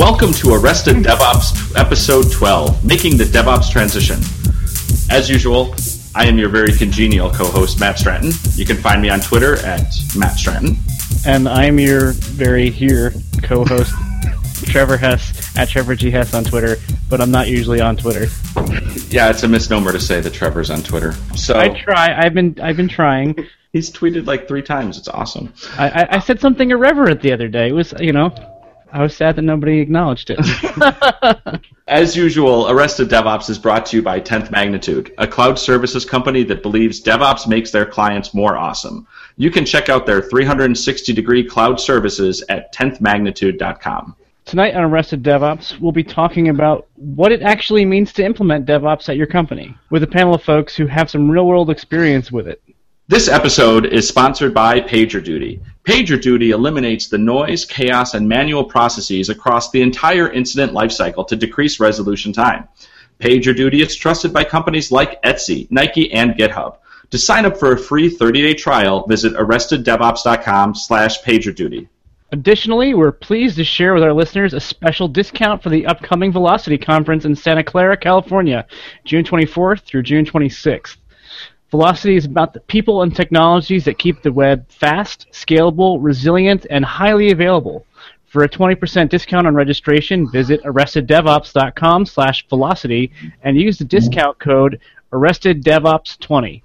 Welcome to Arrested hmm. DevOps episode 12, Making the DevOps Transition. As usual, I am your very congenial co-host, Matt Stratton. You can find me on Twitter at Matt Stratton. And I'm your very here co-host, Trevor Hess at Trevor G Hess on Twitter, but I'm not usually on Twitter. Yeah, it's a misnomer to say that Trevor's on Twitter. So I try. I've been I've been trying. he's tweeted like three times. It's awesome. I, I, I said something irreverent the other day. It was you know, I was sad that nobody acknowledged it. As usual, Arrested DevOps is brought to you by 10th Magnitude, a cloud services company that believes DevOps makes their clients more awesome. You can check out their 360 degree cloud services at 10thmagnitude.com. Tonight on Arrested DevOps, we'll be talking about what it actually means to implement DevOps at your company, with a panel of folks who have some real world experience with it. This episode is sponsored by PagerDuty. PagerDuty eliminates the noise, chaos, and manual processes across the entire incident lifecycle to decrease resolution time. PagerDuty is trusted by companies like Etsy, Nike, and GitHub. To sign up for a free 30-day trial, visit arresteddevops.com slash PagerDuty. Additionally, we're pleased to share with our listeners a special discount for the upcoming Velocity Conference in Santa Clara, California, June 24th through June 26th. Velocity is about the people and technologies that keep the web fast, scalable, resilient, and highly available. For a 20% discount on registration, visit arresteddevops.com slash velocity and use the discount code ArrestedDevOps20.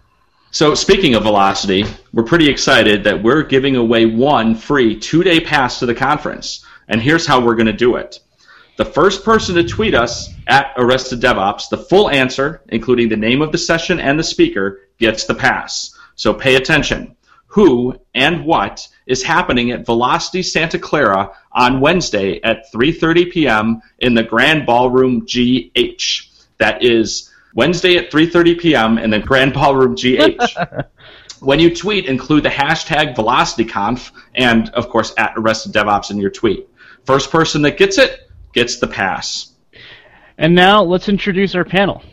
So, speaking of velocity, we're pretty excited that we're giving away one free two day pass to the conference. And here's how we're going to do it. The first person to tweet us at Arrested DevOps, the full answer, including the name of the session and the speaker, gets the pass. So pay attention. Who and what is happening at Velocity Santa Clara on Wednesday at 3:30 p.m. in the Grand Ballroom GH. That is Wednesday at 3:30 p.m. in the Grand Ballroom GH. when you tweet, include the hashtag VelocityConf and, of course, at Arrested DevOps in your tweet. First person that gets it gets the pass. And now let's introduce our panel.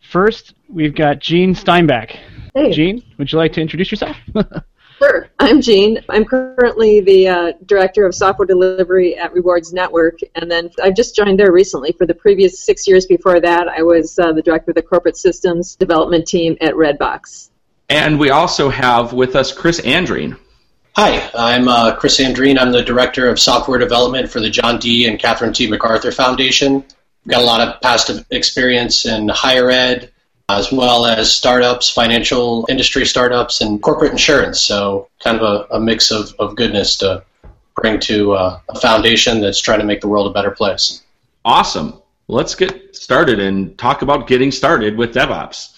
First, we've got Gene Steinbeck. Hey. Gene, would you like to introduce yourself? Sure. I'm Jean. I'm currently the uh, director of software delivery at Rewards Network, and then I've just joined there recently. For the previous six years before that, I was uh, the director of the corporate systems development team at Redbox. And we also have with us Chris Andreen. Hi, I'm uh, Chris Andreen. I'm the Director of Software Development for the John D. and Catherine T. MacArthur Foundation. Got a lot of past experience in higher ed, as well as startups, financial industry startups, and corporate insurance. So, kind of a, a mix of, of goodness to bring to uh, a foundation that's trying to make the world a better place. Awesome. Let's get started and talk about getting started with DevOps.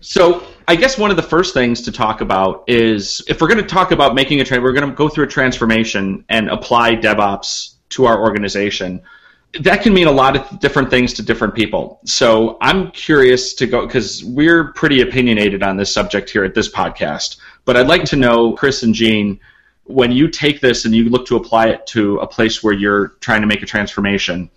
So, I guess one of the first things to talk about is if we're going to talk about making a tra- we're going to go through a transformation and apply DevOps to our organization. That can mean a lot of different things to different people. So I'm curious to go because we're pretty opinionated on this subject here at this podcast. But I'd like to know, Chris and Gene, when you take this and you look to apply it to a place where you're trying to make a transformation,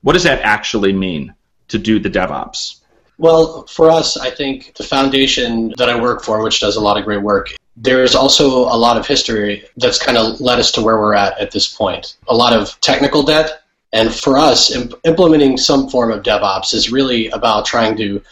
what does that actually mean to do the DevOps? Well, for us, I think the foundation that I work for, which does a lot of great work, there's also a lot of history that's kind of led us to where we're at at this point. A lot of technical debt. And for us, imp- implementing some form of DevOps is really about trying to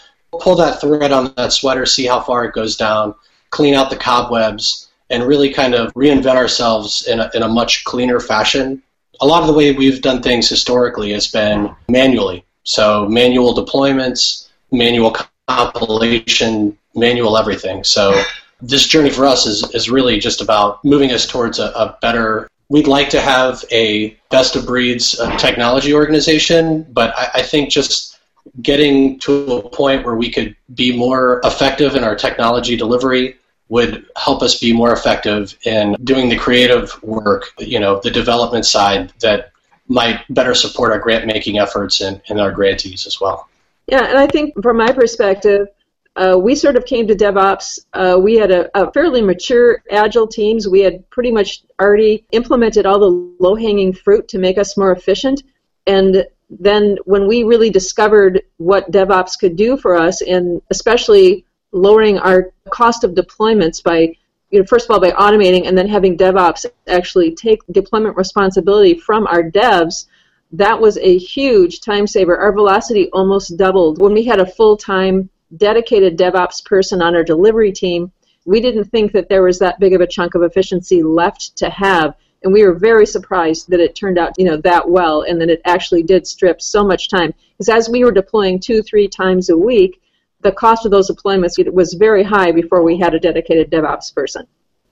pull that thread on that sweater, see how far it goes down, clean out the cobwebs, and really kind of reinvent ourselves in a, in a much cleaner fashion. A lot of the way we've done things historically has been manually. So, manual deployments, manual compilation, manual everything. So this journey for us is, is really just about moving us towards a, a better. We'd like to have a best of breeds uh, technology organization, but I, I think just getting to a point where we could be more effective in our technology delivery would help us be more effective in doing the creative work, you know, the development side that might better support our grant making efforts and, and our grantees as well. Yeah, and I think from my perspective, uh, we sort of came to DevOps. Uh, we had a, a, fairly mature agile teams. We had pretty much already implemented all the low-hanging fruit to make us more efficient. And then when we really discovered what DevOps could do for us, and especially lowering our cost of deployments by, you know, first of all by automating, and then having DevOps actually take deployment responsibility from our devs, that was a huge time saver. Our velocity almost doubled. When we had a full time dedicated DevOps person on our delivery team, we didn't think that there was that big of a chunk of efficiency left to have. And we were very surprised that it turned out, you know, that well and that it actually did strip so much time. Because as we were deploying two, three times a week, the cost of those deployments was very high before we had a dedicated DevOps person.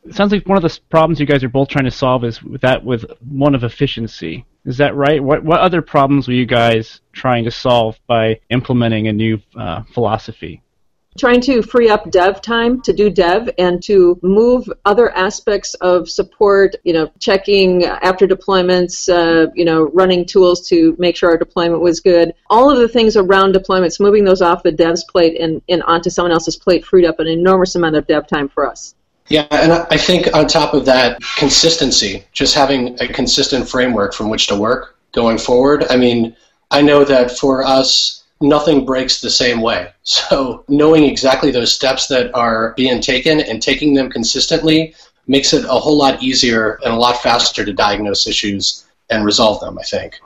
It sounds like one of the problems you guys are both trying to solve is that with one of efficiency. Is that right? What what other problems were you guys trying to solve by implementing a new uh, philosophy? Trying to free up dev time to do dev and to move other aspects of support, you know, checking after deployments, uh, you know, running tools to make sure our deployment was good. All of the things around deployments, moving those off the dev's plate and, and onto someone else's plate freed up an enormous amount of dev time for us. Yeah, and I think on top of that, consistency, just having a consistent framework from which to work going forward. I mean, I know that for us, nothing breaks the same way. So knowing exactly those steps that are being taken and taking them consistently makes it a whole lot easier and a lot faster to diagnose issues and resolve them, I think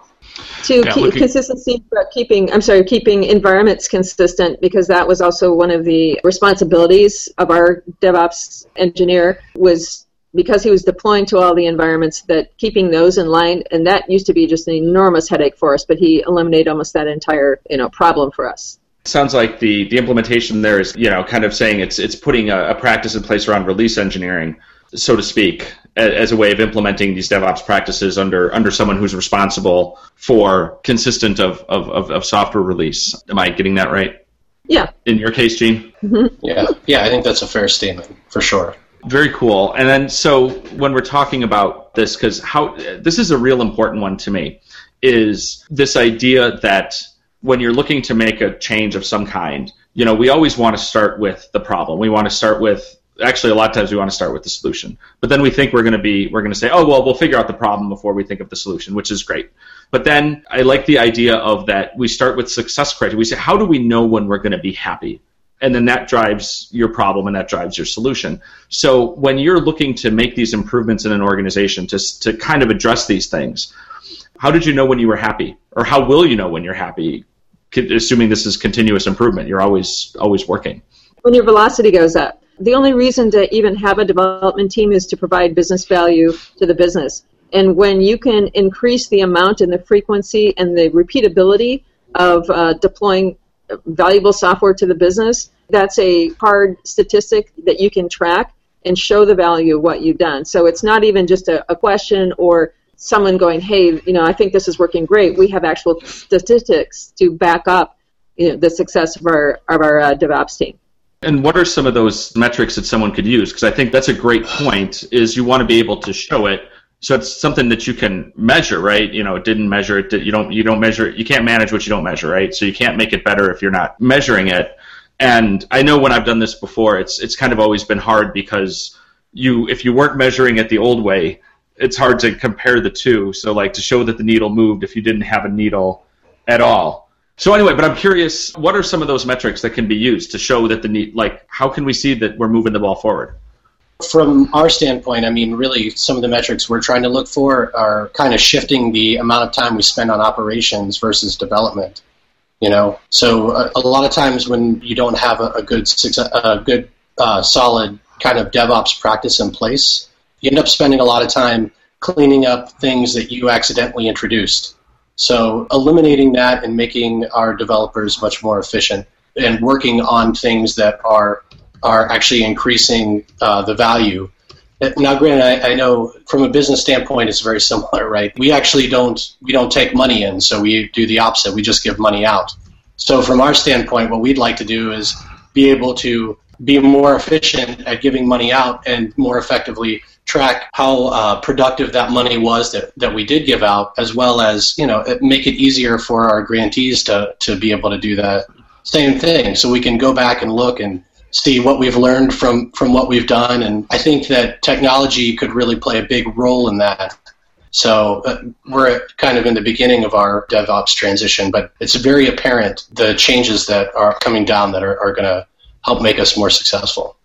to yeah, keep consistency but keeping i'm sorry keeping environments consistent because that was also one of the responsibilities of our devops engineer was because he was deploying to all the environments that keeping those in line and that used to be just an enormous headache for us but he eliminated almost that entire you know problem for us. Sounds like the, the implementation there is you know kind of saying it's it's putting a, a practice in place around release engineering so to speak as a way of implementing these DevOps practices under under someone who's responsible for consistent of, of, of, of software release. Am I getting that right? Yeah. In your case, Gene? Mm-hmm. Yeah, yeah, I think that's a fair statement for sure. Very cool. And then, so when we're talking about this, because how this is a real important one to me, is this idea that when you're looking to make a change of some kind, you know, we always want to start with the problem. We want to start with actually a lot of times we want to start with the solution. But then we think we're going to be we're going to say oh well we'll figure out the problem before we think of the solution which is great. But then i like the idea of that we start with success criteria. We say how do we know when we're going to be happy? And then that drives your problem and that drives your solution. So when you're looking to make these improvements in an organization to, to kind of address these things how did you know when you were happy? Or how will you know when you're happy assuming this is continuous improvement? You're always always working. When your velocity goes up the only reason to even have a development team is to provide business value to the business. And when you can increase the amount and the frequency and the repeatability of uh, deploying valuable software to the business, that's a hard statistic that you can track and show the value of what you've done. So it's not even just a, a question or someone going, hey, you know, I think this is working great. We have actual statistics to back up you know, the success of our, of our uh, DevOps team. And what are some of those metrics that someone could use? Because I think that's a great point. Is you want to be able to show it, so it's something that you can measure, right? You know, it didn't measure it. You don't. You don't measure. You can't manage what you don't measure, right? So you can't make it better if you're not measuring it. And I know when I've done this before, it's it's kind of always been hard because you if you weren't measuring it the old way, it's hard to compare the two. So like to show that the needle moved if you didn't have a needle at all so anyway, but I'm curious, what are some of those metrics that can be used to show that the need, like, how can we see that we're moving the ball forward? From our standpoint, I mean, really, some of the metrics we're trying to look for are kind of shifting the amount of time we spend on operations versus development. You know, so a, a lot of times when you don't have a, a good, a good, uh, solid kind of DevOps practice in place, you end up spending a lot of time cleaning up things that you accidentally introduced so eliminating that and making our developers much more efficient and working on things that are are actually increasing uh, the value. Now, granted, I, I, know from a business standpoint, it's very similar, right? We actually don't we don't take money in, so we do the opposite. We just give money out. So, from our standpoint, what we'd like to do is be able to be more efficient at giving money out and more effectively track how uh, productive that money was that, that we did give out, as well as you know make it easier for our grantees to, to be able to do that same thing. So we can go back and look and see what we've learned from, from what we've done. And I think that technology could really play a big role in that. So uh, we're kind of in the beginning of our DevOps transition, but it's very apparent the changes that are coming down that are, are going to help make us more successful.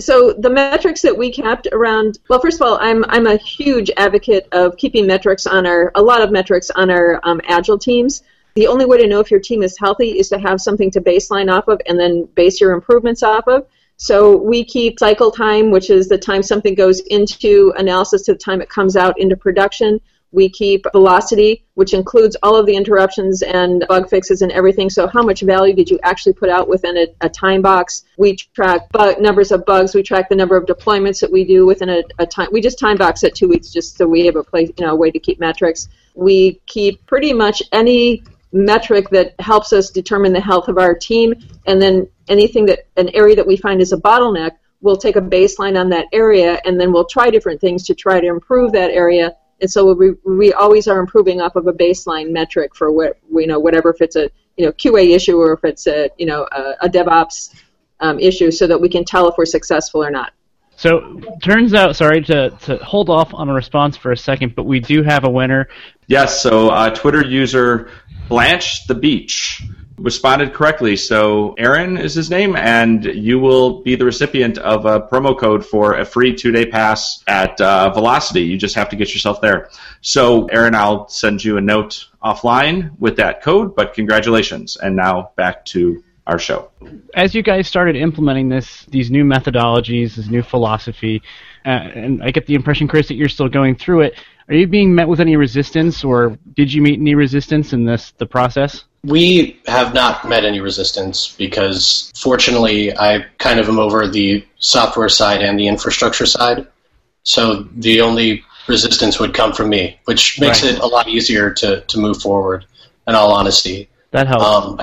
So the metrics that we kept around, well, first of all, I'm I'm a huge advocate of keeping metrics on our a lot of metrics on our um, agile teams. The only way to know if your team is healthy is to have something to baseline off of and then base your improvements off of. So we keep cycle time, which is the time something goes into analysis to the time it comes out into production. We keep velocity, which includes all of the interruptions and bug fixes and everything. So, how much value did you actually put out within a, a time box? We track bug, numbers of bugs. We track the number of deployments that we do within a, a time. We just time box at two weeks, just so we have a place, you know, a way to keep metrics. We keep pretty much any metric that helps us determine the health of our team, and then anything that an area that we find is a bottleneck, we'll take a baseline on that area, and then we'll try different things to try to improve that area and so we, we always are improving off of a baseline metric for what you know whatever if it's a you know QA issue or if it's a you know a, a DevOps um, issue, so that we can tell if we're successful or not. So turns out, sorry to, to hold off on a response for a second, but we do have a winner. Yes. So uh, Twitter user Blanche the Beach responded correctly. So Aaron is his name, and you will be the recipient of a promo code for a free two-day pass at uh, Velocity. You just have to get yourself there. So Aaron, I'll send you a note offline with that code. But congratulations! And now back to our show. As you guys started implementing this, these new methodologies, this new philosophy, uh, and I get the impression, Chris, that you're still going through it. Are you being met with any resistance, or did you meet any resistance in this the process? We have not met any resistance because, fortunately, I kind of am over the software side and the infrastructure side. So the only resistance would come from me, which makes right. it a lot easier to, to move forward. In all honesty, that helps. Um,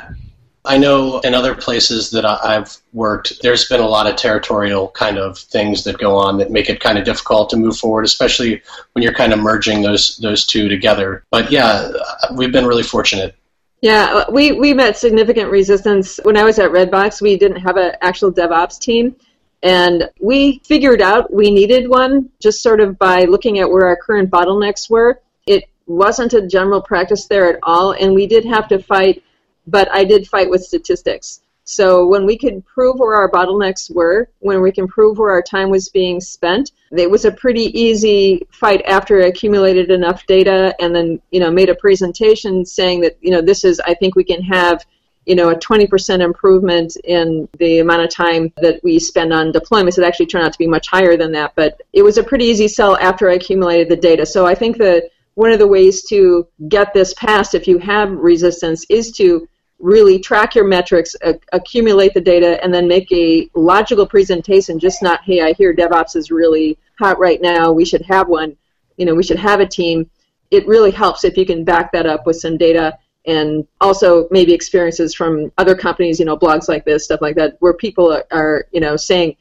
I know in other places that I've worked, there's been a lot of territorial kind of things that go on that make it kind of difficult to move forward, especially when you're kind of merging those those two together. But yeah, we've been really fortunate yeah, we, we met significant resistance. When I was at Redbox, we didn't have an actual DevOps team. And we figured out we needed one just sort of by looking at where our current bottlenecks were. It wasn't a general practice there at all, and we did have to fight, but I did fight with statistics. So when we could prove where our bottlenecks were, when we can prove where our time was being spent, it was a pretty easy fight after I accumulated enough data and then, you know, made a presentation saying that, you know, this is, I think we can have, you know, a 20% improvement in the amount of time that we spend on deployments. It actually turned out to be much higher than that, but it was a pretty easy sell after I accumulated the data. So I think that one of the ways to get this passed if you have resistance is to really track your metrics, uh, accumulate the data, and then make a logical presentation. Just not, hey, I hear DevOps is really hot right now. We should have one. You know, we should have a team. It really helps if you can back that up with some data and also maybe experiences from other companies. You know, blogs like this, stuff like that, where people are, are you know saying,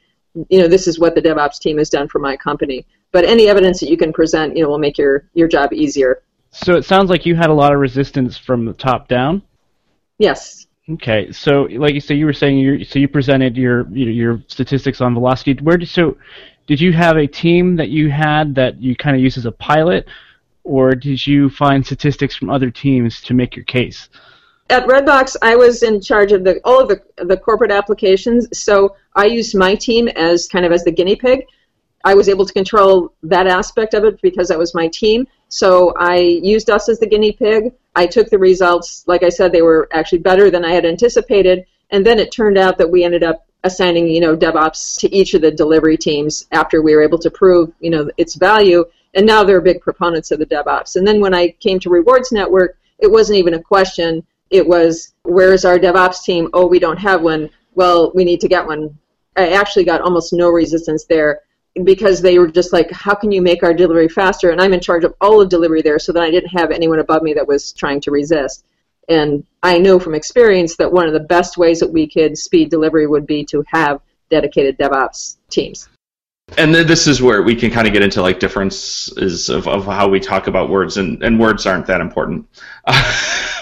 you know, this is what the DevOps team has done for my company. But any evidence that you can present, you know, will make your your job easier. So it sounds like you had a lot of resistance from the top down. Yes. Okay, so like you say, you were saying you so you presented your your statistics on velocity. Where did so did you have a team that you had that you kind of used as a pilot, or did you find statistics from other teams to make your case? At Redbox, I was in charge of the all of the the corporate applications, so I used my team as kind of as the guinea pig. I was able to control that aspect of it because that was my team. So I used us as the guinea pig. I took the results. Like I said, they were actually better than I had anticipated. And then it turned out that we ended up assigning, you know, DevOps to each of the delivery teams after we were able to prove, you know, its value. And now they're big proponents of the DevOps. And then when I came to Rewards Network, it wasn't even a question. It was, where's our DevOps team? Oh, we don't have one. Well, we need to get one. I actually got almost no resistance there because they were just like, how can you make our delivery faster? And I'm in charge of all of delivery there, so that I didn't have anyone above me that was trying to resist. And I know from experience that one of the best ways that we could speed delivery would be to have dedicated DevOps teams. And this is where we can kind of get into like differences of, of how we talk about words, and, and words aren't that important.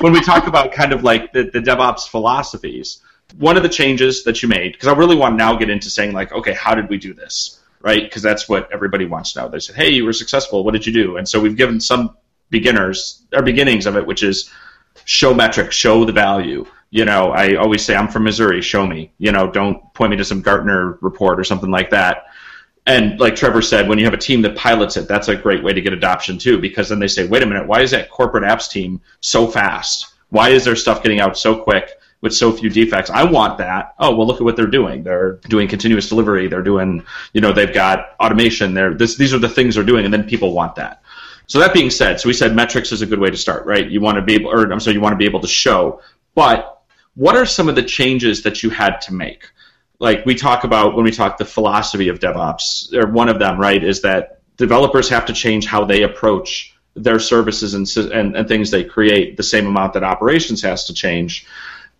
When we talk about kind of like the, the DevOps philosophies, one of the changes that you made, because I really want to now get into saying like, okay, how did we do this? Right? Because that's what everybody wants to know. They said, "Hey, you were successful. What did you do?" And so we've given some beginners or beginnings of it, which is show metrics, show the value. You know, I always say I'm from Missouri. Show me. You know, don't point me to some Gartner report or something like that. And like Trevor said, when you have a team that pilots it, that's a great way to get adoption too, because then they say, wait a minute, why is that corporate apps team so fast? Why is their stuff getting out so quick with so few defects? I want that. Oh, well, look at what they're doing. They're doing continuous delivery. They're doing, you know, they've got automation. They're this, these are the things they're doing, and then people want that. So that being said, so we said metrics is a good way to start, right? You want to be able, or I'm sorry, you want to be able to show. But what are some of the changes that you had to make? like we talk about when we talk the philosophy of DevOps, or one of them, right, is that developers have to change how they approach their services and, and, and things they create the same amount that operations has to change.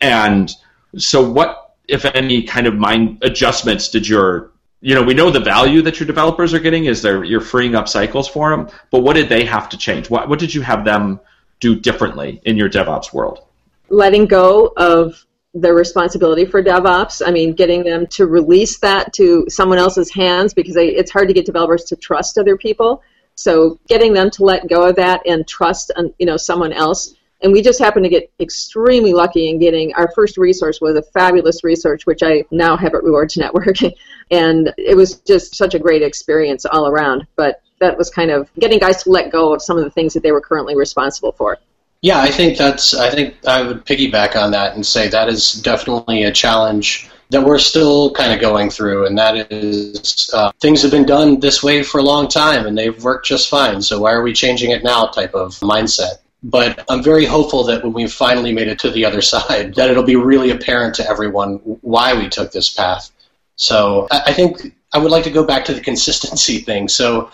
And so, what, if any, kind of mind adjustments did your you know, we know the value that your developers are getting is they're you're freeing up cycles for them. But what did they have to change? What what did you have them do differently in your DevOps world? Letting go of the responsibility for DevOps. I mean, getting them to release that to someone else's hands because they, it's hard to get developers to trust other people. So getting them to let go of that and trust, um, you know, someone else. And we just happened to get extremely lucky in getting our first resource was a fabulous resource, which I now have at Rewards Network, and it was just such a great experience all around. But that was kind of getting guys to let go of some of the things that they were currently responsible for. Yeah, I think that's. I think I would piggyback on that and say that is definitely a challenge that we're still kind of going through, and that is uh, things have been done this way for a long time and they've worked just fine. So why are we changing it now? Type of mindset. But I'm very hopeful that when we've finally made it to the other side, that it'll be really apparent to everyone why we took this path. So I think I would like to go back to the consistency thing. So,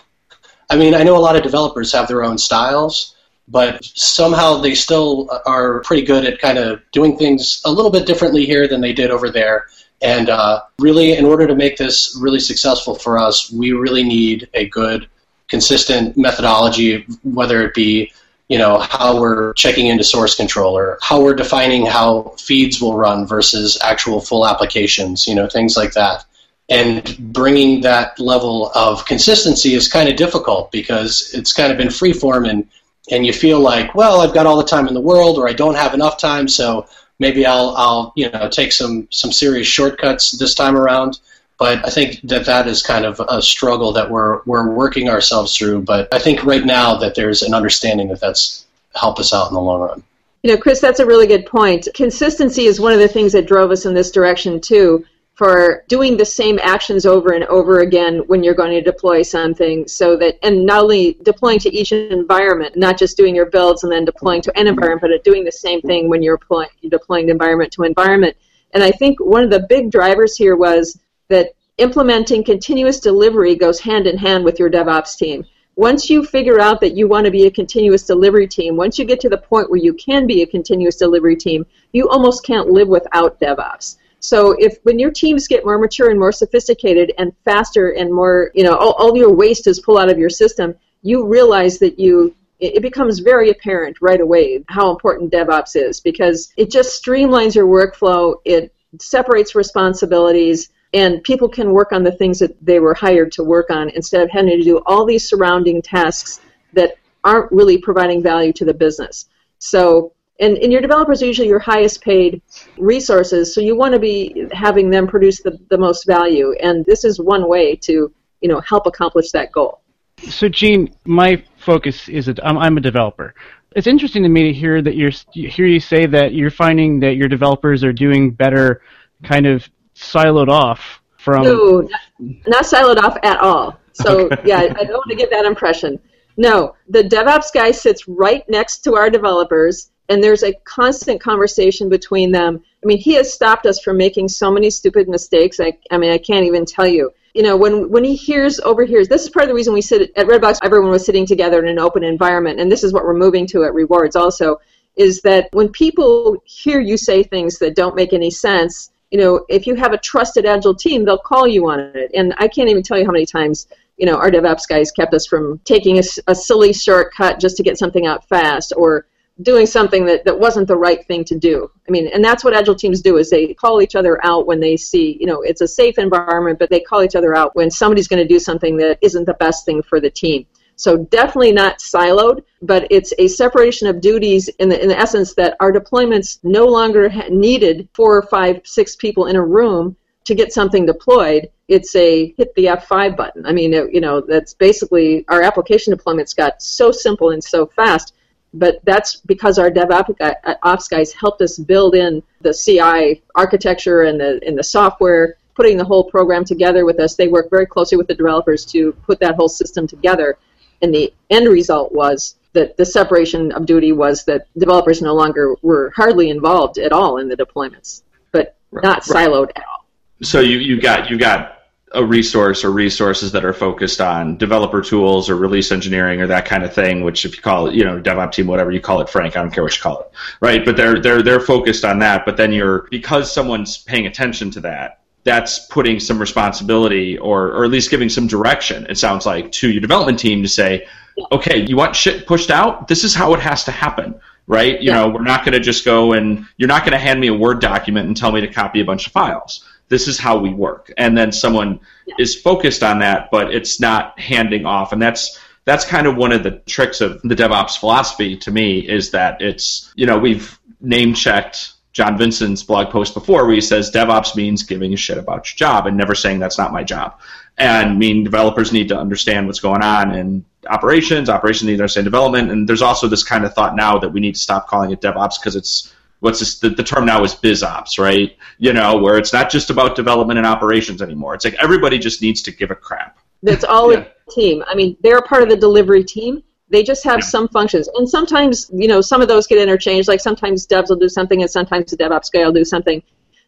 I mean, I know a lot of developers have their own styles but somehow they still are pretty good at kind of doing things a little bit differently here than they did over there. And uh, really, in order to make this really successful for us, we really need a good, consistent methodology, whether it be you know how we're checking into source control or how we're defining how feeds will run versus actual full applications, you know things like that. And bringing that level of consistency is kind of difficult because it's kind of been freeform and and you feel like, well, I've got all the time in the world, or I don't have enough time, so maybe I'll, I'll you know, take some, some serious shortcuts this time around. But I think that that is kind of a struggle that we're, we're working ourselves through. But I think right now that there's an understanding that that's helped us out in the long run. You know, Chris, that's a really good point. Consistency is one of the things that drove us in this direction, too for doing the same actions over and over again when you're going to deploy something so that and not only deploying to each environment not just doing your builds and then deploying to an environment but doing the same thing when you're deploying, deploying environment to environment and i think one of the big drivers here was that implementing continuous delivery goes hand in hand with your devops team once you figure out that you want to be a continuous delivery team, once you get to the point where you can be a continuous delivery team, you almost can't live without DevOps. So if when your teams get more mature and more sophisticated and faster and more, you know, all, all your waste is pulled out of your system, you realize that you it becomes very apparent right away how important DevOps is because it just streamlines your workflow, it separates responsibilities, and people can work on the things that they were hired to work on instead of having to do all these surrounding tasks that aren't really providing value to the business. So and, and your developers are usually your highest paid resources, so you want to be having them produce the, the most value, and this is one way to you know help accomplish that goal. So, Gene, my focus is that I'm, I'm a developer. It's interesting to me to hear that you're hear you say that you're finding that your developers are doing better, kind of siloed off from. No, not, not siloed off at all. So okay. yeah, I don't want to get that impression. No, the DevOps guy sits right next to our developers and there's a constant conversation between them. I mean, he has stopped us from making so many stupid mistakes. I, I mean, I can't even tell you. You know, when when he hears overhears, this is part of the reason we sit at Redbox. Everyone was sitting together in an open environment, and this is what we're moving to at Rewards. Also, is that when people hear you say things that don't make any sense, you know, if you have a trusted agile team, they'll call you on it. And I can't even tell you how many times you know, our DevOps guys kept us from taking a, a silly shortcut just to get something out fast, or doing something that, that wasn't the right thing to do. I mean, and that's what agile teams do is they call each other out when they see, you know, it's a safe environment, but they call each other out when somebody's going to do something that isn't the best thing for the team. So definitely not siloed, but it's a separation of duties in the, in the essence that our deployments no longer needed four or five, six people in a room to get something deployed. It's a hit the F5 button. I mean, it, you know, that's basically our application deployments got so simple and so fast. But that's because our DevOps uh, guys helped us build in the CI architecture and the and the software, putting the whole program together with us. They work very closely with the developers to put that whole system together and the end result was that the separation of duty was that developers no longer were hardly involved at all in the deployments, but right, not siloed right. at all. So you you got you got a resource or resources that are focused on developer tools or release engineering or that kind of thing, which if you call it, you know, DevOps team, whatever you call it, Frank, I don't care what you call it, right? But they're they're they're focused on that. But then you're because someone's paying attention to that, that's putting some responsibility or, or at least giving some direction, it sounds like, to your development team to say, okay, you want shit pushed out? This is how it has to happen, right? You yeah. know, we're not going to just go and you're not going to hand me a Word document and tell me to copy a bunch of files. This is how we work. And then someone yeah. is focused on that, but it's not handing off. And that's that's kind of one of the tricks of the DevOps philosophy to me is that it's, you know, we've name checked John Vincent's blog post before where he says DevOps means giving a shit about your job and never saying that's not my job. And I mean, developers need to understand what's going on in operations, operations need to understand development, and there's also this kind of thought now that we need to stop calling it DevOps because it's what's this, the, the term now is BizOps, right? You know, where it's not just about development and operations anymore. It's like everybody just needs to give a crap. That's all yeah. a team. I mean, they're part of the delivery team, they just have yeah. some functions, and sometimes you know some of those get interchanged. Like sometimes devs will do something, and sometimes the DevOps guy will do something.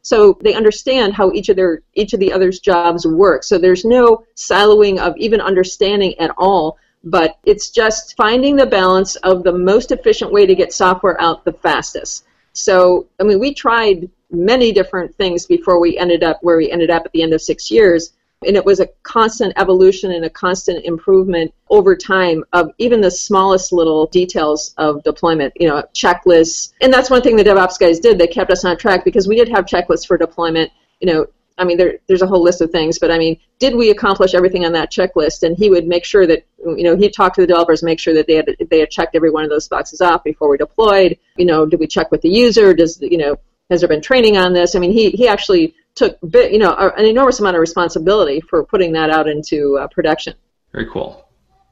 So they understand how each of their each of the others' jobs work. So there's no siloing of even understanding at all. But it's just finding the balance of the most efficient way to get software out the fastest. So I mean, we tried many different things before we ended up where we ended up at the end of six years. And it was a constant evolution and a constant improvement over time of even the smallest little details of deployment, you know, checklists. And that's one thing the DevOps guys did. They kept us on track because we did have checklists for deployment. You know, I mean, there, there's a whole list of things, but I mean, did we accomplish everything on that checklist? And he would make sure that, you know, he'd talk to the developers, make sure that they had they had checked every one of those boxes off before we deployed. You know, did we check with the user? Does you know, has there been training on this? I mean, he he actually took bit, you know an enormous amount of responsibility for putting that out into uh, production. Very cool.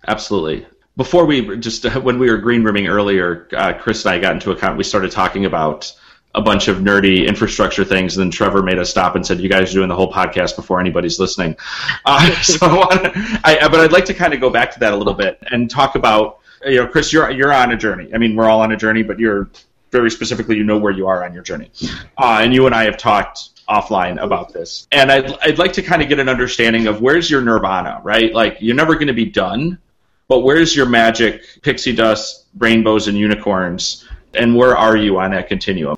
Absolutely. Before we just uh, when we were green rooming earlier, uh, Chris and I got into a comment. We started talking about a bunch of nerdy infrastructure things, and then Trevor made us stop and said, "You guys are doing the whole podcast before anybody's listening." Uh, so, I, but I'd like to kind of go back to that a little bit and talk about, you know, Chris, you're you're on a journey. I mean, we're all on a journey, but you're very specifically, you know where you are on your journey, uh, and you and I have talked offline about this. And I'd, I'd like to kind of get an understanding of where's your nirvana, right? Like, you're never going to be done, but where's your magic, pixie dust, rainbows, and unicorns? And where are you on that continuum?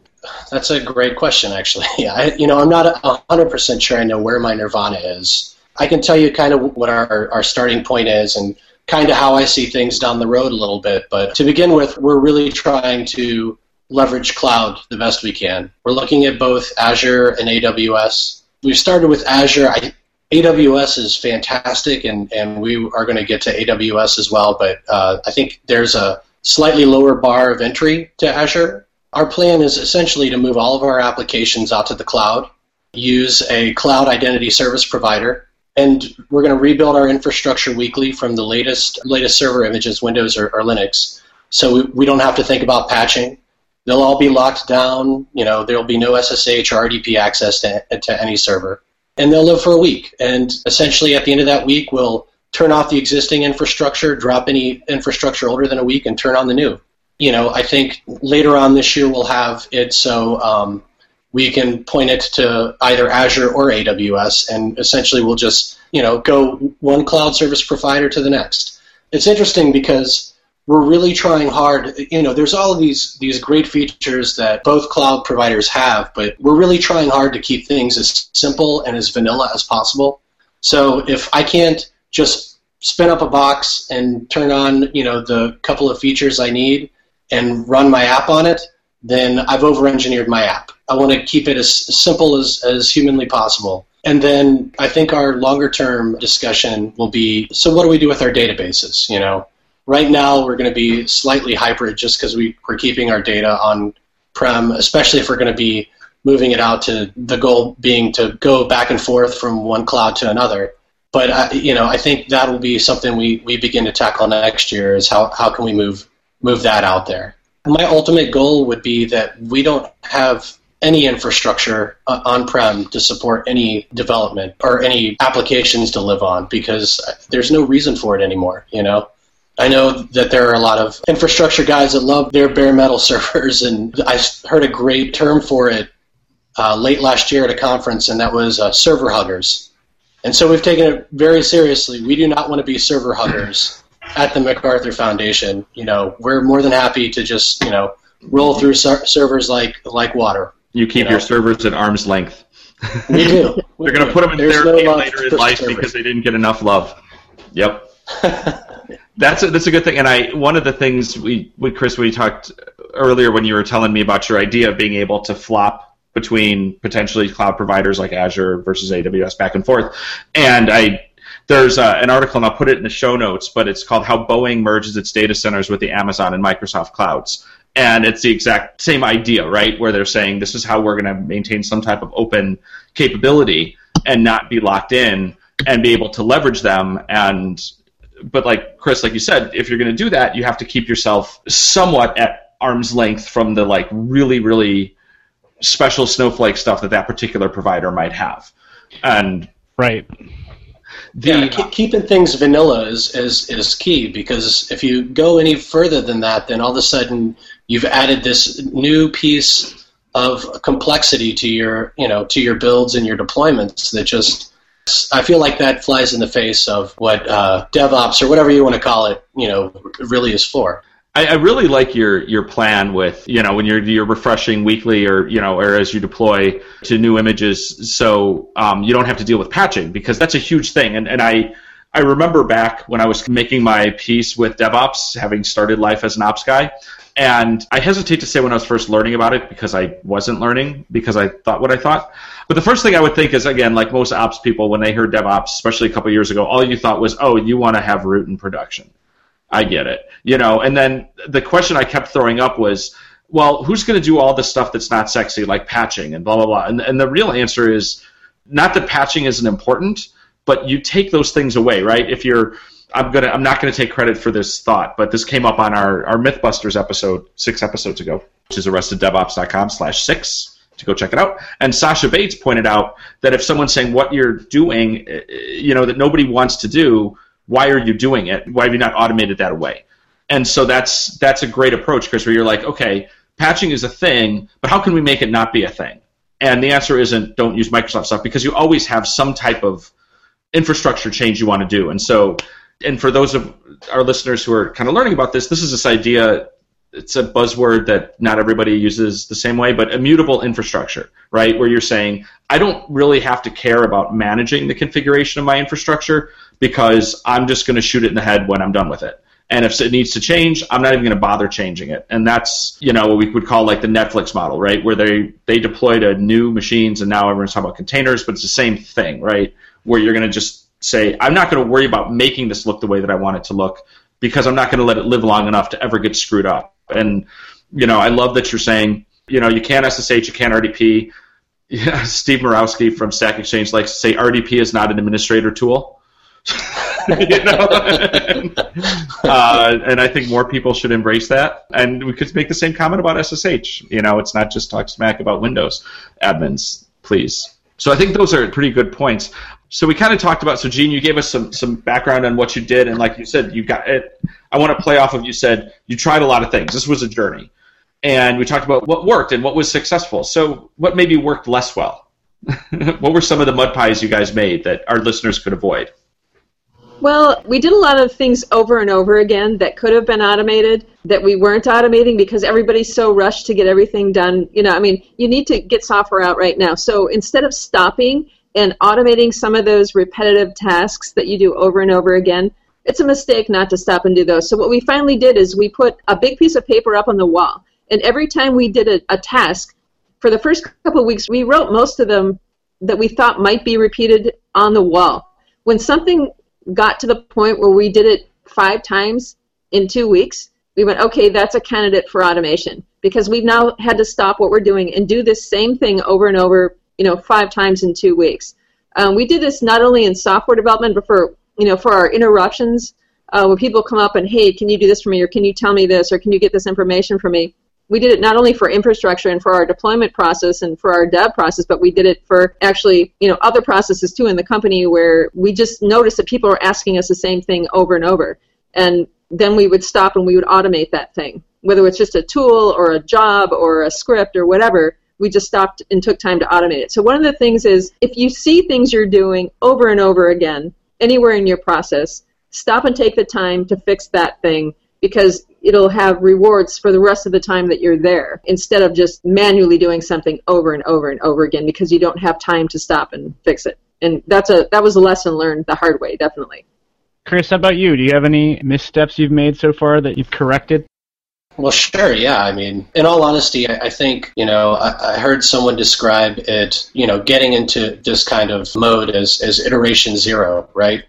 That's a great question, actually. I, you know, I'm not 100% sure I know where my nirvana is. I can tell you kind of what our, our starting point is and kind of how I see things down the road a little bit. But to begin with, we're really trying to leverage cloud the best we can. We're looking at both Azure and AWS. We've started with Azure. I, AWS is fantastic, and, and we are going to get to AWS as well, but uh, I think there's a slightly lower bar of entry to Azure. Our plan is essentially to move all of our applications out to the cloud, use a cloud identity service provider, and we're going to rebuild our infrastructure weekly from the latest latest server images, Windows or, or Linux. So we, we don't have to think about patching. They'll all be locked down. You know, there'll be no SSH or RDP access to, to any server. And they'll live for a week. And essentially, at the end of that week, we'll turn off the existing infrastructure, drop any infrastructure older than a week, and turn on the new. You know, I think later on this year we'll have it so um, we can point it to either Azure or AWS, and essentially we'll just, you know, go one cloud service provider to the next. It's interesting because we're really trying hard. You know, there's all of these these great features that both cloud providers have, but we're really trying hard to keep things as simple and as vanilla as possible. So if I can't just spin up a box and turn on, you know, the couple of features I need and run my app on it, then I've over-engineered my app. I want to keep it as simple as, as humanly possible. And then I think our longer term discussion will be so what do we do with our databases? You know, Right now, we're going to be slightly hybrid just because we, we're keeping our data on prem, especially if we're going to be moving it out to the goal being to go back and forth from one cloud to another. But uh, you know, I think that will be something we, we begin to tackle next year. Is how, how can we move move that out there? My ultimate goal would be that we don't have any infrastructure uh, on-prem to support any development or any applications to live on because there's no reason for it anymore. You know, I know that there are a lot of infrastructure guys that love their bare metal servers, and I heard a great term for it uh, late last year at a conference, and that was uh, server huggers. And so we've taken it very seriously. We do not want to be server huggers at the MacArthur Foundation. You know, we're more than happy to just you know roll through ser- servers like like water. You keep you know? your servers at arm's length. We do. They're going to put them in There's therapy no later in life servers. because they didn't get enough love. Yep. that's a, that's a good thing. And I one of the things we with Chris we talked earlier when you were telling me about your idea of being able to flop between potentially cloud providers like Azure versus AWS back and forth. And I there's uh, an article, and I'll put it in the show notes, but it's called How Boeing Merges Its Data Centers with the Amazon and Microsoft Clouds. And it's the exact same idea, right? Where they're saying this is how we're going to maintain some type of open capability and not be locked in and be able to leverage them. And, but like Chris, like you said, if you're going to do that, you have to keep yourself somewhat at arm's length from the like really, really special snowflake stuff that that particular provider might have. And right. The, yeah, keeping things vanilla is, is is key because if you go any further than that, then all of a sudden you've added this new piece of complexity to your you know to your builds and your deployments that just I feel like that flies in the face of what uh, DevOps or whatever you want to call it, you know, really is for. I, I, really like your your plan with you know when you're you're refreshing weekly or you know or as you deploy to new images, so um, you don't have to deal with patching because that's a huge thing. And and I I remember back when I was making my piece with DevOps, having started life as an ops guy, and I hesitate to say when I was first learning about it because I wasn't learning because I thought what I thought. But the first thing I would think is again, like most ops people, when they heard DevOps, especially a couple years ago, all you thought was, oh, you want to have root in production. I get it. You know, and then the question I kept throwing up was, well, who's going to do all the stuff that's not sexy, like patching and blah blah blah? And and the real answer is not that patching isn't important, but you take those things away, right? If you're I'm gonna I'm not gonna take credit for this thought, but this came up on our, our Mythbusters episode six episodes ago, which is arresteddevops.com slash six to go check it out. And Sascha Bates pointed out that if someone's saying what you're doing, eh, eh, you know, that nobody wants to do, why are you doing it? Why have you not automated that away? And so that's that's a great approach, Chris, where you're like, okay, patching is a thing, but how can we make it not be a thing? And the answer isn't don't use Microsoft stuff because you always have some type of infrastructure change you want to do. And so, and for those of our listeners who are kind of learning about this, this is this idea. It's a buzzword that not everybody uses the same way, but immutable infrastructure, right? Where you're saying, I don't really have to care about managing the configuration of my infrastructure because I'm just going to shoot it in the head when I'm done with it. And if it needs to change, I'm not even going to bother changing it. And that's, you know, what we would call like the Netflix model, right? Where they, they deploy to new machines and now everyone's talking about containers, but it's the same thing, right? Where you're going to just say, I'm not going to worry about making this look the way that I want it to look because I'm not going to let it live long enough to ever get screwed up. And, you know, I love that you're saying, you know, you can't SSH, you can't RDP. Yeah, Steve Murawski from Stack Exchange likes to say RDP is not an administrator tool. you know? uh, and I think more people should embrace that. And we could make the same comment about SSH. You know, it's not just talk smack about Windows admins, please. So I think those are pretty good points. So we kind of talked about. So Gene, you gave us some some background on what you did, and like you said, you got it. I want to play off of you said you tried a lot of things. This was a journey, and we talked about what worked and what was successful. So what maybe worked less well? what were some of the mud pies you guys made that our listeners could avoid? Well, we did a lot of things over and over again that could have been automated that we weren't automating because everybody's so rushed to get everything done. You know, I mean, you need to get software out right now. So instead of stopping and automating some of those repetitive tasks that you do over and over again, it's a mistake not to stop and do those. So what we finally did is we put a big piece of paper up on the wall. And every time we did a, a task, for the first couple of weeks, we wrote most of them that we thought might be repeated on the wall. When something got to the point where we did it five times, in two weeks, we went, okay, that's a candidate for automation because we've now had to stop what we're doing and do this same thing over and over, you know, five times in two weeks. Um, we did this not only in software development, but for you know, for our interruptions, uh, when people come up and, hey, can you do this for me, or can you tell me this, or can you get this information for me? We did it not only for infrastructure and for our deployment process and for our dev process, but we did it for actually, you know, other processes too in the company where we just noticed that people were asking us the same thing over and over. And then we would stop and we would automate that thing. Whether it's just a tool or a job or a script or whatever, we just stopped and took time to automate it. So one of the things is if you see things you're doing over and over again, anywhere in your process, stop and take the time to fix that thing because it'll have rewards for the rest of the time that you're there instead of just manually doing something over and over and over again because you don't have time to stop and fix it. And that's a that was a lesson learned the hard way, definitely. Chris, how about you? Do you have any missteps you've made so far that you've corrected? Well, sure, yeah. I mean, in all honesty, I, I think, you know, I, I, heard someone describe it, you know, getting into this kind of mode as, as iteration zero, right?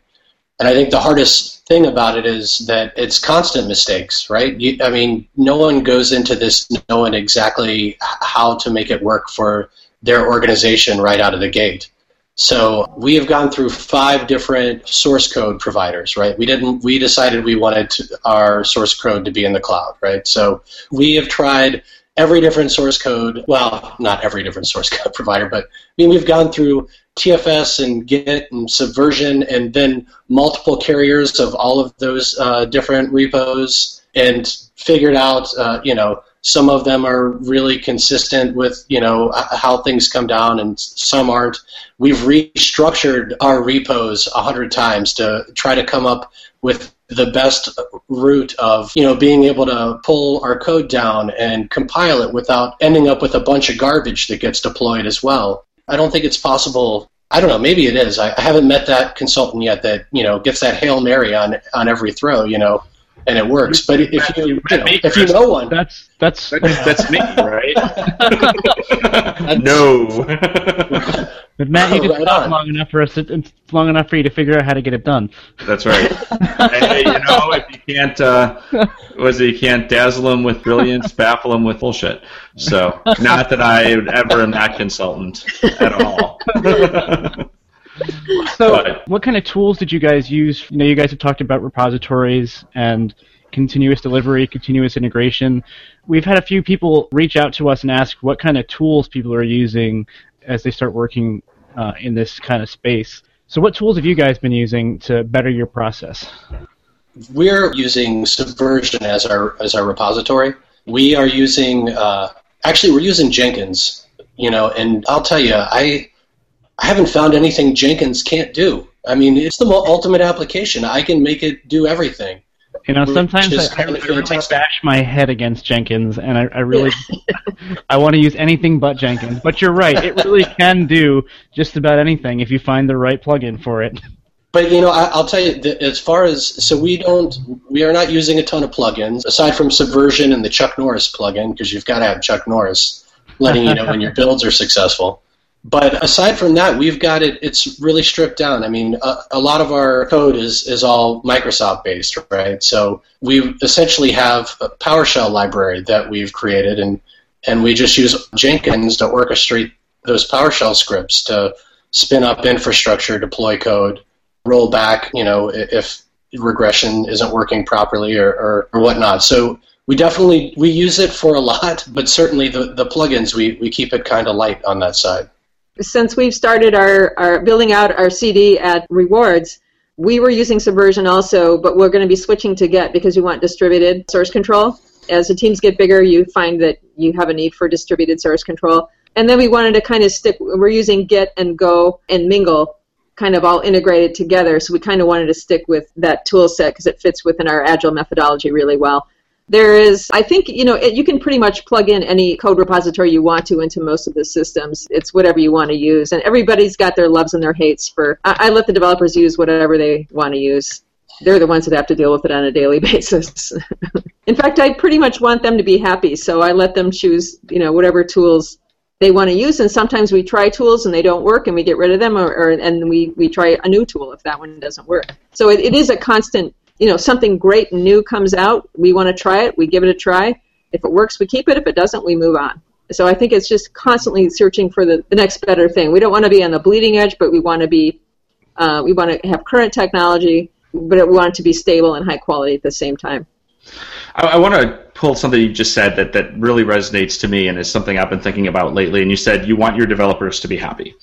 And I think the hardest thing about it is that it's constant mistakes, right? You, I mean, no one goes into this knowing exactly how to make it work for their organization right out of the gate. So we have gone through five different source code providers, right? We didn't. We decided we wanted to, our source code to be in the cloud, right? So we have tried every different source code. Well, not every different source code provider, but I mean we've gone through TFS and Git and Subversion, and then multiple carriers of all of those uh, different repos, and figured out, uh, you know some of them are really consistent with you know how things come down, and some aren't. We've restructured our repos a hundred times to try to come up with the best route of you know being able to pull our code down and compile it without ending up with a bunch of garbage that gets deployed as well. I don't think it's possible. I don't know. Maybe it is. I, I haven't met that consultant yet that you know gets that hail mary on on every throw. You know, and it works. But if you, you know, if you know one, that's that's that's, me, right? no. But Matt, you just right talked long enough for us. It's long enough for you to figure out how to get it done. That's right. hey, you know, if you can't, uh, was it you can't dazzle them with brilliance, baffle them with bullshit. So, not that I ever am that consultant at all. So, what kind of tools did you guys use? You know, you guys have talked about repositories and continuous delivery, continuous integration. We've had a few people reach out to us and ask what kind of tools people are using as they start working uh, in this kind of space. So, what tools have you guys been using to better your process? We're using Subversion as our as our repository. We are using uh, actually we're using Jenkins. You know, and I'll tell you, I I haven't found anything Jenkins can't do. I mean, it's the ultimate application. I can make it do everything. You know, sometimes I, I, really bash my head against Jenkins, and I, I really I want to use anything but Jenkins. But you're right; it really can do just about anything if you find the right plugin for it. But you know, I, will tell you, as far as so we don't, we are not using a ton of plugins aside from Subversion and the Chuck Norris plugin because you've got to have Chuck Norris letting you know when your builds are successful. But aside from that, we've got it. It's really stripped down. I mean, a, a, lot of our code is is all Microsoft based, right? So we essentially have a PowerShell library that we've created, and and we just use Jenkins to orchestrate those PowerShell scripts to spin up infrastructure, deploy code, roll back. You know, if regression isn't working properly or, or, or whatnot. So we definitely we use it for a lot, but certainly the, the plugins we, we keep it kind of light on that side since we've started our, our building out our CD at rewards, we were using Subversion also, but we're going to be switching to Git because we want distributed source control. As the teams get bigger, you find that you have a need for distributed source control. And then we wanted to kind of stick, we're using Git and Go and Mingle kind of all integrated together. So we kind of wanted to stick with that tool set because it fits within our agile methodology really well. There is, I think, you know, it, you can pretty much plug in any code repository you want to into most of the systems. It's whatever you want to use, and everybody's got their loves and their hates for. I, I let the developers use whatever they want to use. They're the ones that have to deal with it on a daily basis. in fact, I pretty much want them to be happy, so I let them choose, you know, whatever tools they want to use and sometimes we try tools and they don't work and we get rid of them or, or and we, we try a new tool if that one doesn't work so it, it is a constant you know something great and new comes out, we want to try it. We give it a try. If it works, we keep it. If it doesn't, we move on. So I think it's just constantly searching for the, the next better thing. We don't want to be on the bleeding edge, but we want to be uh, we want to have current technology, but we want it to be stable and high quality at the same time. I, I want to pull something you just said that, that really resonates to me and is something I've been thinking about lately. And you said you want your developers to be happy.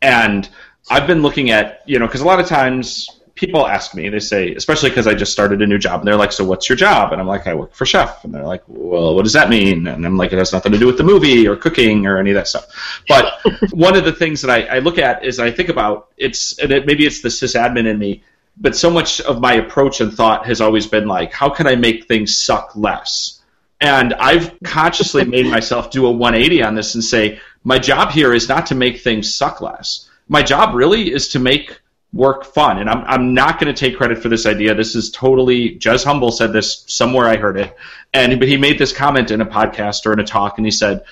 And I've been looking at, you know, because a lot of times people ask me, they say, especially because I just started a new job, and they're like, "So what's your job?" And I'm like, "I work for Chef," and they're like, "Well, what does that mean?" And I'm like, "It has nothing to do with the movie or cooking or any of that stuff." But one of the things that I, I look at is I think about it's, and it, maybe it's the sysadmin in me, but so much of my approach and thought has always been like, how can I make things suck less? And I've consciously made myself do a 180 on this and say, my job here is not to make things suck less. My job really is to make work fun. And I'm, I'm not going to take credit for this idea. This is totally, Jez Humble said this somewhere I heard it. And, but he made this comment in a podcast or in a talk and he said,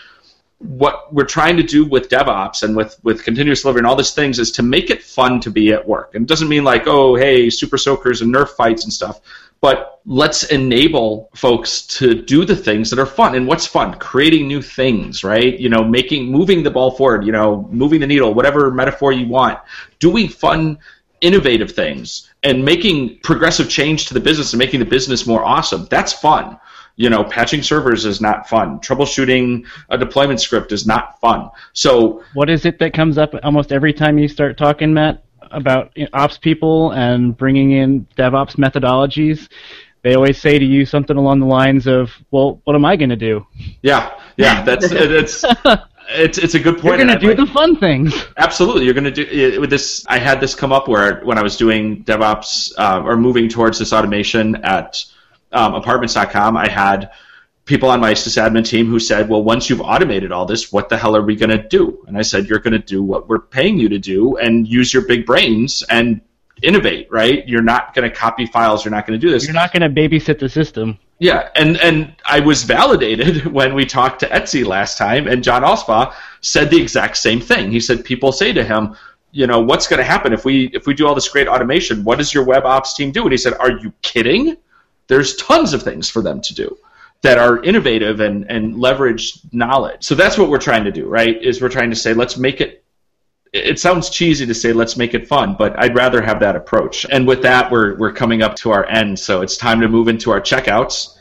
what we're trying to do with DevOps and with, with continuous delivery and all these things is to make it fun to be at work. And it doesn't mean like, oh, hey, super soakers and Nerf fights and stuff, but let's enable folks to do the things that are fun. And what's fun? Creating new things, right? You know, making, moving the ball forward, you know, moving the needle, whatever metaphor you want, doing fun, innovative things and making progressive change to the business and making the business more awesome. That's fun you know, patching servers is not fun. Troubleshooting a deployment script is not fun. So, what is it that comes up almost every time you start talking, Matt, about ops people and bringing in DevOps methodologies? They always say to you something along the lines of, "Well, what am I going to do?" Yeah, yeah, that's it's. It's, it's a good point. You're going to do like, the fun things. Absolutely, you're going to do with this. I had this come up where when I was doing DevOps uh, or moving towards this automation at um, apartments.com, I had people on my sysadmin team who said, "Well, once you've automated all this, what the hell are we going to do?" And I said, "You're going to do what we're paying you to do, and use your big brains and innovate. Right? You're not going to copy files. You're not going to do this. You're not going to babysit the system." Yeah, and and I was validated when we talked to Etsy last time, and John Allspaw said the exact same thing. He said people say to him, you know, what's going to happen if we if we do all this great automation? What does your web ops team do? And he said, are you kidding? There's tons of things for them to do that are innovative and, and leverage knowledge. So that's what we're trying to do, right? Is we're trying to say, let's make it it sounds cheesy to say let's make it fun, but I'd rather have that approach. And with that, we're, we're coming up to our end, so it's time to move into our checkouts.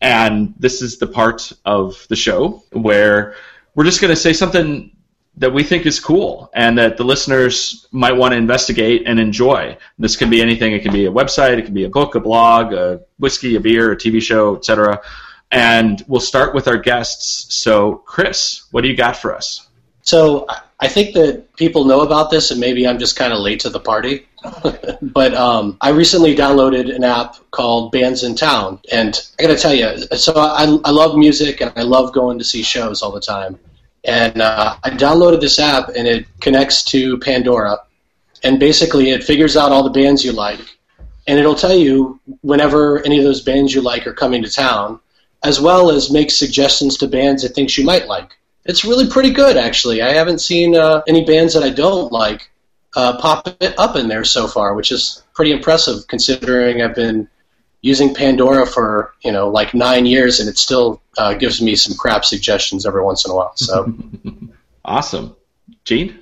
And this is the part of the show where we're just going to say something that we think is cool and that the listeners might want to investigate and enjoy. This can be anything. It can be a website, it can be a book, a blog, a whiskey, a beer, a TV show, etc. And we'll start with our guests. So, Chris, what do you got for us? So, I think that people know about this, and maybe I'm just kind of late to the party. but um, I recently downloaded an app called Bandsintown, and I got to tell you, so I, I love music and I love going to see shows all the time. And uh, I downloaded this app, and it connects to Pandora, and basically it figures out all the bands you like, and it'll tell you whenever any of those bands you like are coming to town, as well as make suggestions to bands it thinks you might like. It's really pretty good, actually. I haven't seen uh, any bands that I don't like uh, pop up in there so far, which is pretty impressive considering I've been using Pandora for you know like nine years, and it still uh, gives me some crap suggestions every once in a while. So awesome, Gene.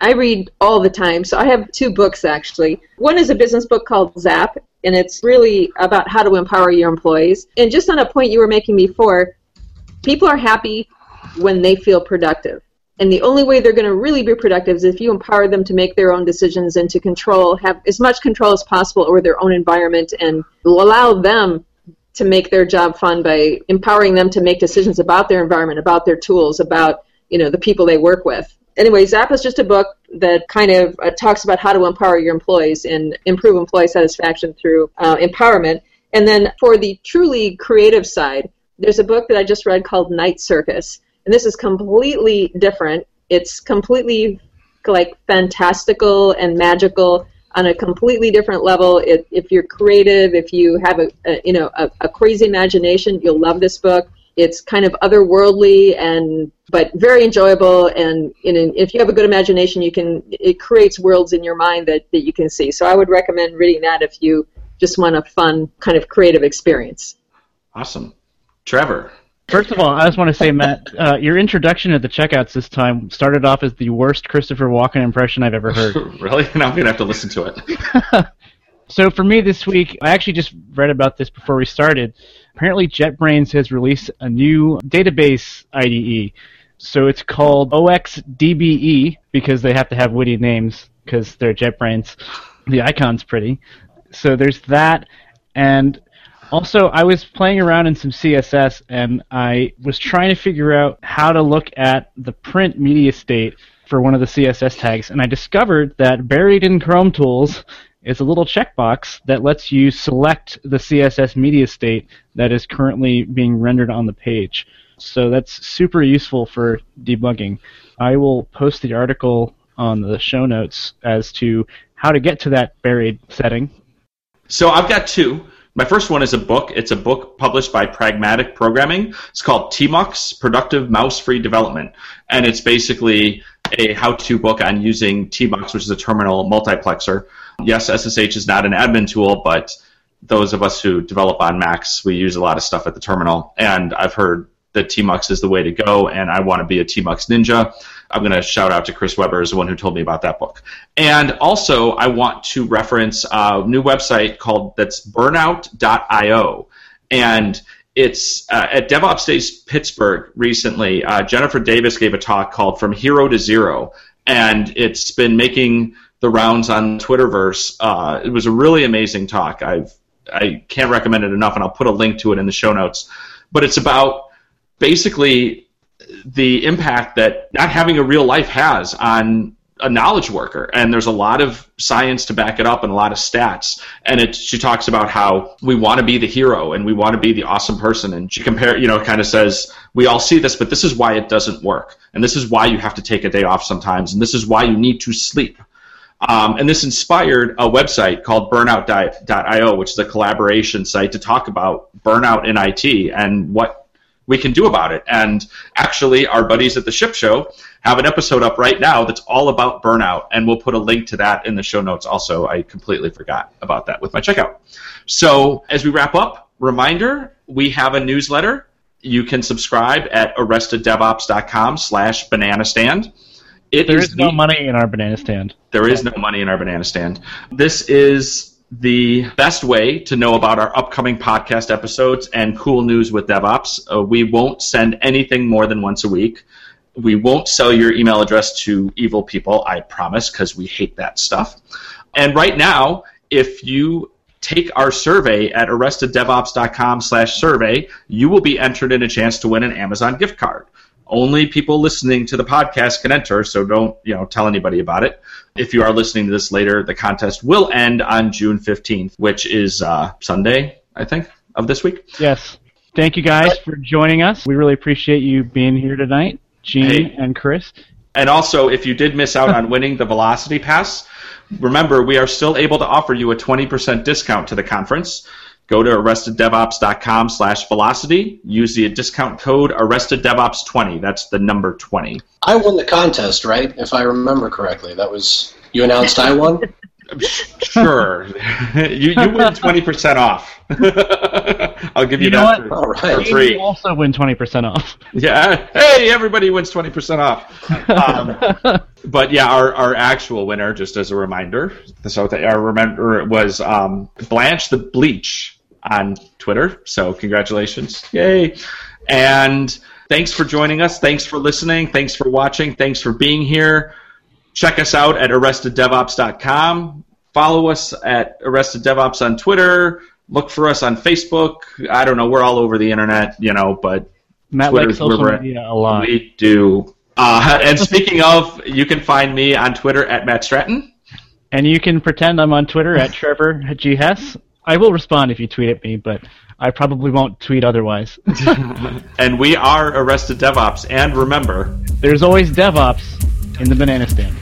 I read all the time, so I have two books actually. One is a business book called Zapp, and it's really about how to empower your employees. And just on a point you were making before, people are happy when they feel productive. And the only way they're going to really be productive is if you empower them to make their own decisions and to control, have as much control as possible over their own environment and allow them to make their job fun by empowering them to make decisions about their environment, about their tools, about you know the people they work with. Anyway, Zapp is just a book that kind of uh, talks about how to empower your employees and improve employee satisfaction through uh, empowerment. And then for the truly creative side, there's a book that I just read called Night Circus, and this is completely different. It's completely like fantastical and magical on a completely different level. If, if you're creative, if you have a, a you know a, a, crazy imagination, you'll love this book. It's kind of otherworldly and but very enjoyable. And know, if you have a good imagination, you can it creates worlds in your mind that, that you can see. So I would recommend reading that if you just want a fun kind of creative experience. Awesome. Trevor. First of all, I just want to say, Matt, uh, your introduction at the checkouts this time started off as the worst Christopher Walken impression I've ever heard. really? Now I'm going to have to listen to it. so for me this week, I actually just read about this before we started. Apparently, JetBrains has released a new database IDE. So it's called 0xDBE because they have to have witty names because they're JetBrains. The icon's pretty. So there's that, and also, I was playing around in some CSS and I was trying to figure out how to look at the print media state for one of the CSS tags, and I discovered that buried in Chrome Tools is a little checkbox that lets you select the CSS media state that is currently being rendered on the page. So that's super useful for debugging. I will post the article on the show notes as to how to get to that buried setting. So I've got two. My first one is a book. It's a book published by Pragmatic Programming. It's called TMUX, Productive Mouse Free Development. And it's basically a how-to book on using TMUX, which is a terminal multiplexer. Yes, SSH is not an admin tool, but those of us who develop on Macs, we use a lot of stuff at the terminal. And I've heard that TMUX is the way to go, and I want to be a TMUX ninja. I'm going to shout out to Chris Weber, as the one who told me about that book. And also, I want to reference a new website called that's burnout.io. And it's uh, at DevOps Days Pittsburgh recently. Uh, Jennifer Davis gave a talk called From Hero to Zero, and it's been making the rounds on Twitterverse. Uh, it was a really amazing talk. I've I can't recommend it enough, and I'll put a link to it in the show notes. But it's about basically the impact that not having a real life has on a knowledge worker. And there's a lot of science to back it up and a lot of stats. And it she talks about how we want to be the hero and we want to be the awesome person. And she compare you know kind of says we all see this but this is why it doesn't work. And this is why you have to take a day off sometimes. And this is why you need to sleep. Um, and this inspired a website called burnout.io which is a collaboration site to talk about burnout in IT and what we can do about it. And actually, our buddies at the Ship Show have an episode up right now that's all about burnout, and we'll put a link to that in the show notes also. I completely forgot about that with my checkout. So, as we wrap up, reminder we have a newsletter. You can subscribe at arresteddevops.com slash banana stand. It there is, is no the, money in our banana stand. There is no money in our banana stand. This is the best way to know about our upcoming podcast episodes and cool news with DevOps. Uh, we won't send anything more than once a week. We won't sell your email address to evil people, I promise, because we hate that stuff. And right now, if you take our survey at arresteddevops.com slash survey, you will be entered in a chance to win an Amazon gift card. Only people listening to the podcast can enter, so don't you know tell anybody about it. If you are listening to this later, the contest will end on June 15th, which is uh, Sunday, I think, of this week. Yes. Thank you guys for joining us. We really appreciate you being here tonight, Gene hey. and Chris. And also, if you did miss out on winning the Velocity Pass, remember we are still able to offer you a 20% discount to the conference. Go to arresteddevops.com slash velocity. Use the discount code arresteddevops20. That's the number 20. I won the contest, right? If I remember correctly. That was, you announced I won? sure. you, you win 20% off. I'll give you, you that for, All right. for free. You also win 20% off. Yeah. Hey, everybody wins 20% off. Um, but yeah, our, our actual winner, just as a reminder, so I remember was um, Blanche the Bleach on Twitter. So congratulations. Yay. And thanks for joining us. Thanks for listening. Thanks for watching. Thanks for being here. Check us out at arresteddevops.com. Follow us at Arrested DevOps on Twitter. Look for us on Facebook. I don't know. We're all over the internet, you know, but Matt Twitter's likes social media a lot. We do. Uh, and speaking of, you can find me on Twitter at Matt Stratton. And you can pretend I'm on Twitter at Trevor G. Hess. I will respond if you tweet at me, but I probably won't tweet otherwise. and we are Arrested DevOps. And remember, there's always DevOps in the banana stand.